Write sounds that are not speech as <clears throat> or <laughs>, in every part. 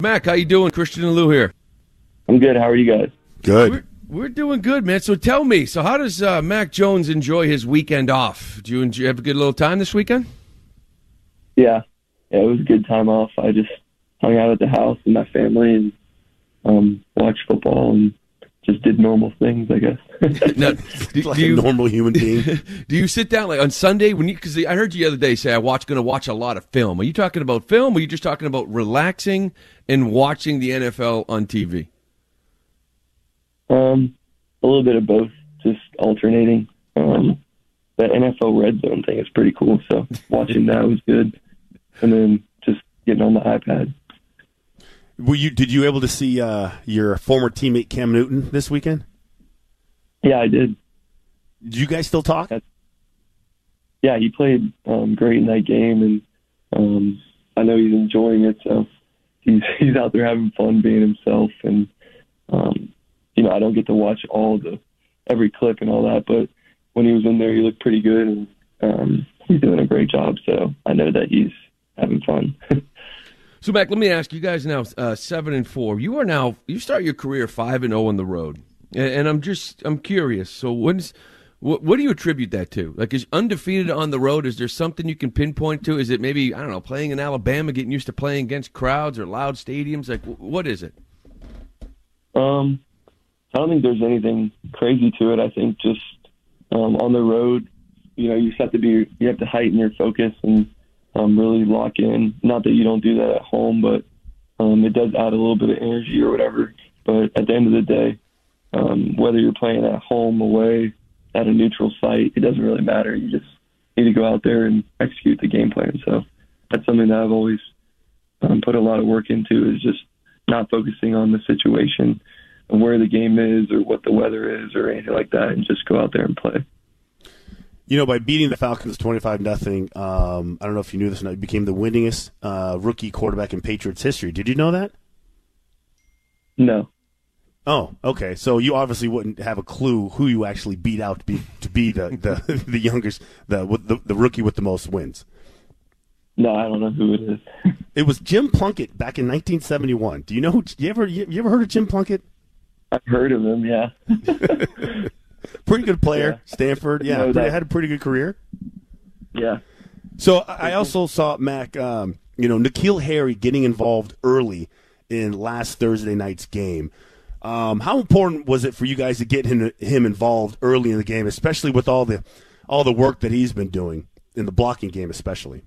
Mac, how you doing? Christian and Lou here. I'm good. How are you guys? Good. We're, we're doing good, man. So tell me, so how does uh, Mac Jones enjoy his weekend off? Do you enjoy, have a good little time this weekend? Yeah, yeah, it was a good time off. I just hung out at the house with my family and um, watched football and just did normal things, I guess. <laughs> now, do, <laughs> like do you, a normal human being. <laughs> do you sit down like on Sunday when you? Because I heard you the other day say I watch going to watch a lot of film. Are you talking about film? Or are you just talking about relaxing and watching the NFL on TV? um, a little bit of both, just alternating. Um, the NFL Red Zone thing is pretty cool, so watching that was good. And then just getting on the iPad. Were you? Did you able to see uh, your former teammate Cam Newton this weekend? Yeah, I did. Did you guys still talk? Yeah, he played um, great in that game, and um, I know he's enjoying it. So he's <laughs> he's out there having fun being himself, and um, you know I don't get to watch all the every clip and all that, but when he was in there, he looked pretty good, and um, he's doing a great job. So I know that he's having fun. <laughs> So, Mac, let me ask you guys now uh, seven and four. You are now you start your career five and zero on the road, and, and I'm just I'm curious. So, when's what, what do you attribute that to? Like, is undefeated on the road? Is there something you can pinpoint to? Is it maybe I don't know, playing in Alabama, getting used to playing against crowds or loud stadiums? Like, what is it? Um, I don't think there's anything crazy to it. I think just um, on the road, you know, you just have to be you have to heighten your focus and um, really lock in. Not that you don't do that at home, but um, it does add a little bit of energy or whatever. But at the end of the day, um, whether you're playing at home, away, at a neutral site, it doesn't really matter. You just need to go out there and execute the game plan. So that's something that I've always um, put a lot of work into is just not focusing on the situation where the game is or what the weather is or anything like that, and just go out there and play. You know, by beating the Falcons twenty-five nothing. Um, I don't know if you knew this or not. You became the winningest uh, rookie quarterback in Patriots history. Did you know that? No, Oh, okay. So you obviously wouldn't have a clue who you actually beat out to be to be the the, <laughs> the youngest the, the the rookie with the most wins. no, I don't know who it is. <laughs> It was Jim Plunkett back in 1971. Do you know? Who, you ever you, you ever heard of Jim Plunkett? I've heard of him. Yeah, <laughs> Pretty good player, Yeah. Stanford. Yeah, No pretty, had a pretty good career. yeah. So I also saw Mac, um, you know, N'Keal Harry getting involved early in last Thursday night's game. Um, how important was it for you guys to get him him involved early in the game, especially with all the all the work that he's been doing in the blocking game, especially?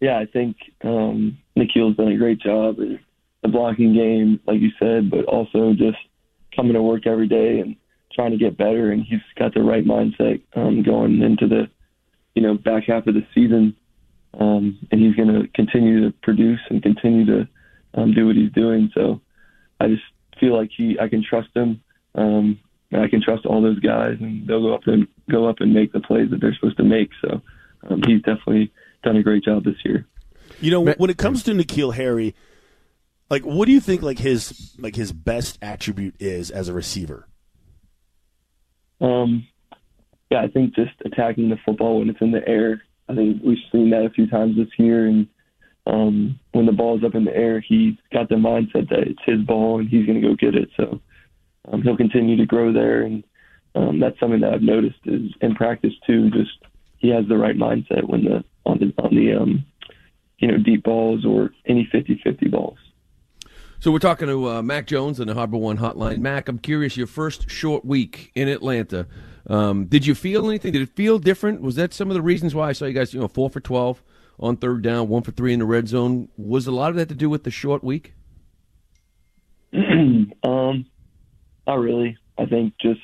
yeah, I think um, N'Keal's done a great job in the blocking game, like you said, but also just coming to work every day and trying to get better. And he's got the right mindset um, going into the, you know, back half of the season. Um, and he's going to continue to produce and continue to um, do what he's doing. So I just feel like he, I can trust him. Um, and I can trust all those guys, and they'll go up and go up and make the plays that they're supposed to make. So um, he's definitely done a great job this year. You know, when it comes to N'Keal Harry, like, what do you think like his like his best attribute is as a receiver? Um, yeah, I think just attacking the football when it's in the air. I think we've seen that a few times this year. And um, when the ball's up in the air, he's got the mindset that it's his ball and he's going to go get it. So um, he'll continue to grow there. And um, that's something that I've noticed is in practice too. Just he has the right mindset when the on the on the um, you know deep balls or any 50-50 balls. So we're talking to uh, Mac Jones on the Harbor One Hotline. Mac, I'm curious. Your first short week in Atlanta, um, did you feel anything? Did it feel different? Was that some of the reasons why I saw you guys, you know, four for twelve on third down, one for three in the red zone? Was a lot of that to do with the short week? <clears throat> um, not really. I think just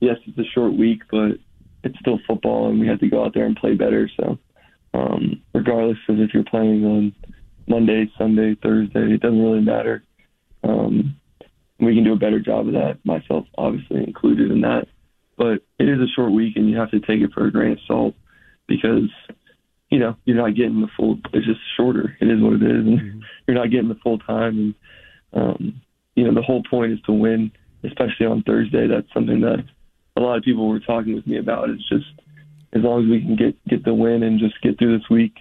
yes, it's a short week, but it's still football, and we have to go out there and play better. So, um, regardless of if you're playing on Monday, Sunday, Thursday, it doesn't really matter. Um, we can do a better job of that. Myself, obviously, included in that. But it is a short week, and you have to take it for a grain of salt because you know you're not getting the full. It's just shorter. It is what it is, and <laughs> you're not getting the full time. And um, you know the whole point is to win, especially on Thursday. That's something that a lot of people were talking with me about. It's just as long as we can get get the win and just get through this week,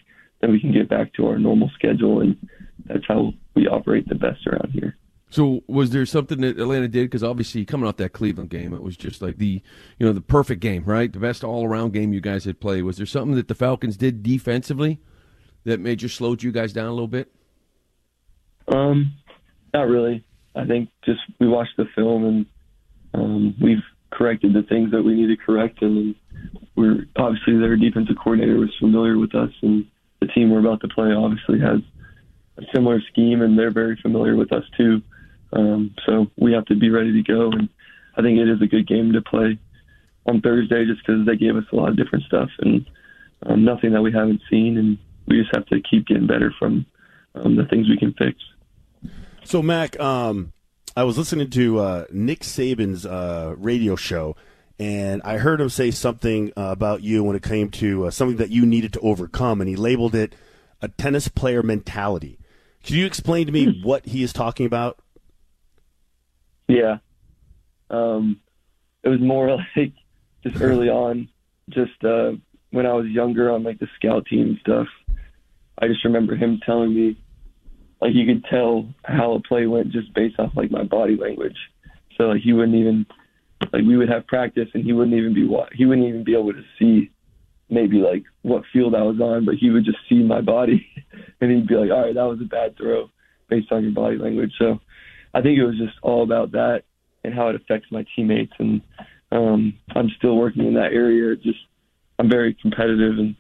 then we can get back to our normal schedule, and that's how we operate the best around here. So was there something that Atlanta did? Because obviously coming off that Cleveland game, it was just like the you know the perfect game, right? The best all around game you guys had played. Was there something that the Falcons did defensively that made you slowed you guys down a little bit? Um, not really. I think just we watched the film and um, we've corrected the things that we need to correct, and we're obviously their defensive coordinator was familiar with us, and the team we're about to play obviously has a similar scheme, and they're very familiar with us too. Um, so we have to be ready to go, and I think it is a good game to play on Thursday just because they gave us a lot of different stuff and um, nothing that we haven't seen, and we just have to keep getting better from um, the things we can fix. So Mac, um, I was listening to uh, Nick Saban's uh, radio show, and I heard him say something uh, about you when it came to uh, something that you needed to overcome, and he labeled it a tennis player mentality. Can you explain to me hmm. what he is talking about? Yeah, um, it was more <laughs> like just early on, just uh, when I was younger on like the scout team stuff. I just remember him telling me like you could tell how a play went just based off like my body language. So like he wouldn't even like we would have practice and he wouldn't even be what he wouldn't even be able to see maybe like what field I was on, but he would just see my body <laughs> and he'd be like, All right, that was a bad throw based on your body language. So I think it was just all about that and how it affects my teammates and um I'm still working in that area. Just I'm very competitive and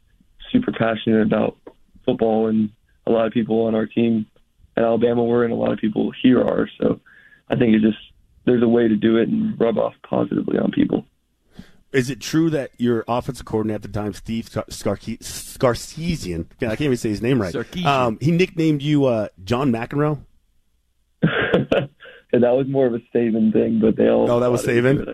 super passionate about football and a lot of people on our team at Alabama were, and a lot of people here are. So I think it just there's a way to do it and rub off positively on people. Is it true that your offensive coordinator at the time, Steve Sarkisian, I can't even say his name right. Um, he nicknamed you uh, John McEnroe. and <laughs> that was more of a Saban thing, but they all. Oh, that was Saban.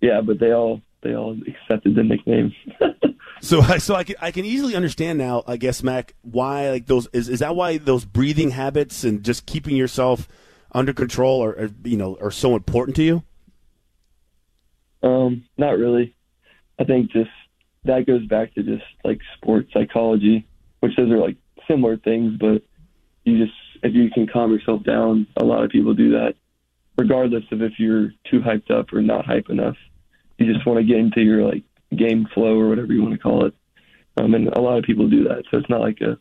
Yeah, but they all they all accepted the nickname. <laughs> So, <laughs> so I can I can easily understand now, I guess, Mac, why like those is is that why those breathing habits and just keeping yourself under control or, are you know are so important to you? Um, not really. I think just that goes back to just like sports psychology, which those are like similar things, but you just if you can calm yourself down, a lot of people do that, regardless of if you're too hyped up or not hype enough. You just want to get into your like game flow or whatever you want to call it. Um, and a lot of people do that, so it's not like a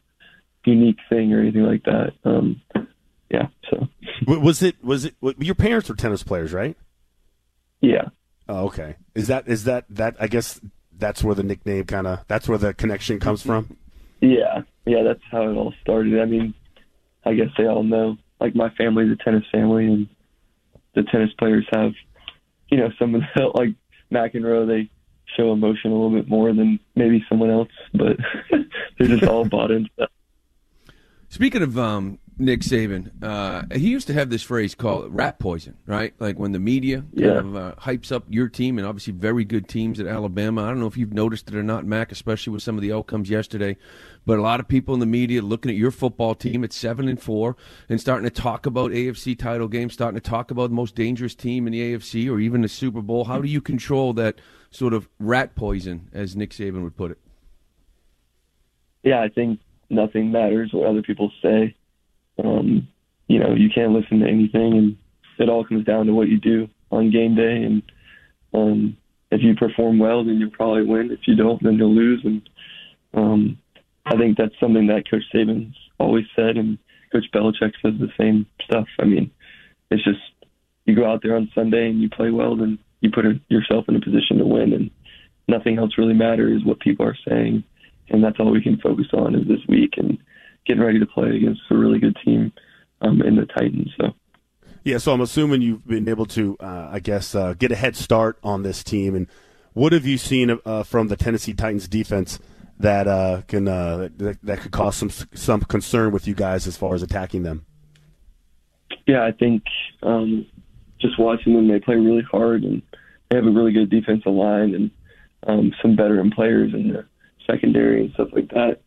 unique thing or anything like that. Um, was it was it your parents were tennis players, right? Yeah. Oh, okay. Is that is that that? I guess that's where the nickname kind of that's where the connection comes from. Yeah, yeah, that's how it all started. I mean, I guess they all know. Like my family's a tennis family, and the tennis players have, you know, some of the <laughs> like McEnroe. They show emotion a little bit more than maybe someone else, but <laughs> they're just all <laughs> bought into that. Speaking of um, Nick Saban, uh, he used to have this phrase called rat poison, right? Like when the media yeah. of, uh, hypes up your team and obviously very good teams at Alabama. I don't know if you've noticed it or not, Mac, especially with some of the outcomes yesterday. But a lot of people in the media looking at your football team at seven and four and starting to talk about AFC title games, starting to talk about the most dangerous team in the AFC or even the Super Bowl. How do you control that sort of rat poison, as Nick Saban would put it? Yeah, I think nothing matters what other people say. Um, you know, you can't listen to anything, and it all comes down to what you do on game day. And um, if you perform well, then you'll probably win. If you don't, then you'll lose. And um, I think that's something that Coach Saban's always said, and Coach Belichick says the same stuff. I mean, it's just you go out there on Sunday and you play well, then you put yourself in a position to win, and nothing else really matters what people are saying, and that's all we can focus on is this week and getting ready to play against a really good team um, in the Titans. So. Yeah, so I'm assuming you've been able to, uh, I guess, uh, get a head start on this team. And what have you seen uh, from the Tennessee Titans defense that uh, can uh, that, that, could cause some some concern with you guys as far as attacking them? Yeah, I think um, just watching them, they play really hard and they have a really good defensive line and um, some veteran players in the secondary and stuff like that.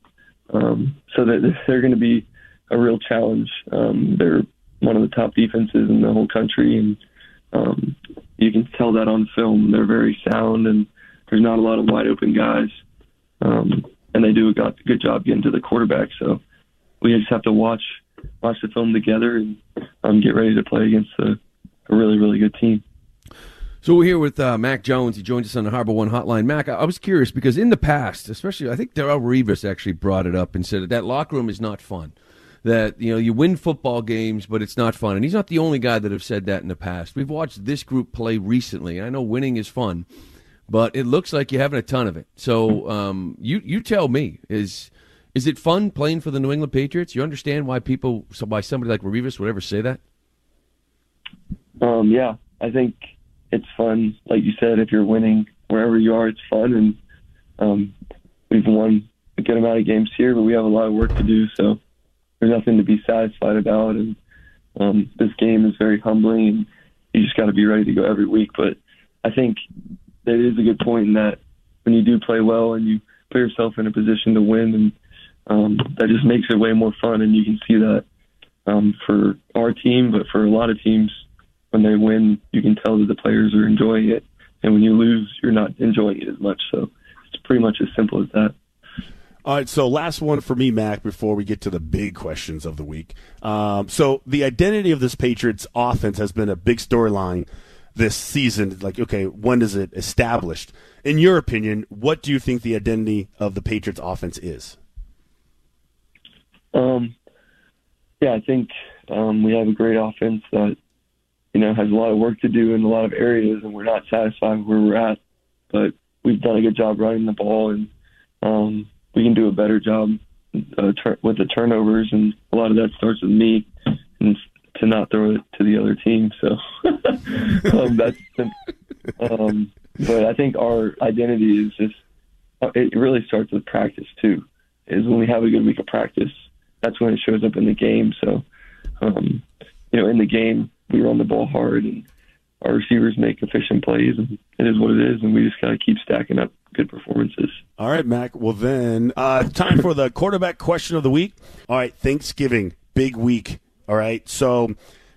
Um, so that they're going to be a real challenge. Um, they're one of the top defenses in the whole country, and um, you can tell that on film. They're very sound, and there's not a lot of wide open guys, um, and they do a good job getting to the quarterback. So we just have to watch watch the film together and um, get ready to play against a, a really really good team. So we're here with uh, Mac Jones. He joins us on the Harbor One Hotline. Mac, I, I was curious because in the past, especially, I think Darrelle Revis actually brought it up and said that, that locker room is not fun. That you know you win football games, but it's not fun. And he's not the only guy that have said that in the past. We've watched this group play recently, and I know winning is fun, but it looks like you're having a ton of it. So um, you you tell me is is it fun playing for the New England Patriots? You understand why people, so why somebody like Revis would ever say that? Um, yeah, I think it's fun. Like you said, if you're winning wherever you are, it's fun. And um, we've won a good amount of games here, but we have a lot of work to do. So there's nothing to be satisfied about. And um, this game is very humbling, and you just got to be ready to go every week. But I think that is a good point in that when you do play well and you put yourself in a position to win, and um, that just makes it way more fun. And you can see that um, for our team, but for a lot of teams when they win, you can tell that the players are enjoying it, and when you lose, you're not enjoying it as much. So it's pretty much as simple as that. All right, so last one for me, Mac, before we get to the big questions of the week. Um, so the identity of this Patriots offense has been a big storyline this season. Like, okay, when is it established? In your opinion, what do you think the identity of the Patriots offense is? Um, yeah, I think um, we have a great offense that you know, has a lot of work to do in a lot of areas, and we're not satisfied where we're at. But we've done a good job running the ball, and um, we can do a better job uh, tur- with the turnovers, and a lot of that starts with me, and to not throw it to the other team. So <laughs> um, that's. Um, but I think our identity is just. Uh, it really starts with practice too. Is when we have a good week of practice, that's when it shows up in the game. So, um, you know, in the game, we run the ball hard and our receivers make efficient plays and it is what it is and we just gotta keep stacking up good performances. All right, Mac. Well then uh, time for the quarterback question of the week. All right, Thanksgiving, big week. All right. So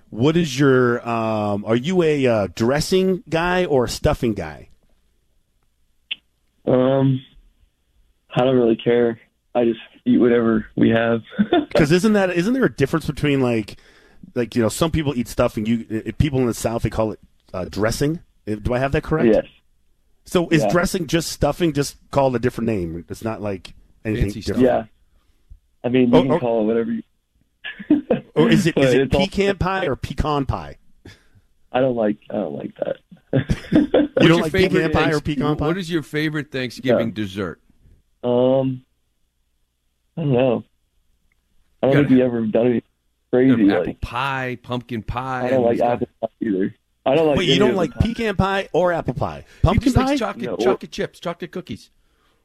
what is your um, are you a uh, dressing guy or a stuffing guy? Um I don't really care. I just eat whatever we have. <laughs> Because isn't that isn't there a difference between like like you know some people eat stuffing. You people in the South they call it uh, dressing. Do I have that correct? Yes. So is yeah. dressing just stuffing? Just called a different name. It's not like anything different. Yeah. I mean, you oh, can oh. call it whatever you. <laughs> or is it is it pecan all... pie or pecan pie? I don't like I don't like that. <laughs> you don't like pecan pie or pecan pie? What is your favorite Thanksgiving yeah. dessert? Um, I don't know. I don't think we ever done anything crazy. apple like, pie, pumpkin pie. I don't like apple pie either. I don't like. Wait, you don't like pecan pie or apple pie? Pumpkin pie, chocolate, no, chocolate chips, chocolate cookies.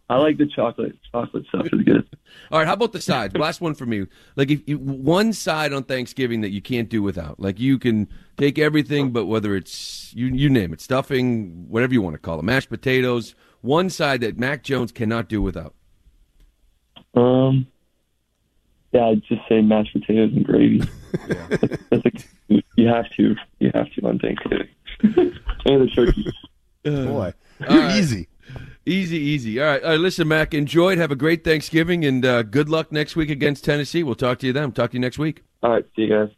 I like the chocolate. Chocolate stuff is good. <laughs> All right, how about the sides? Last one for me. Like if you, one side on Thanksgiving that you can't do without. Like you can take everything, but whether it's you you name it, stuffing, whatever you want to call it, mashed potatoes. One side that Mac Jones cannot do without. Um, yeah, I'd just say mashed potatoes and gravy. <laughs> Yeah. that's, like, you have to. You have to on Thanksgiving. <laughs> and the turkey. Boy, you're right. easy. Easy, easy. All right, all right. Listen, Mac, enjoyed. Have a great Thanksgiving, and uh, good luck next week against Tennessee. We'll talk to you then. Talk to you next week. All right. See you guys.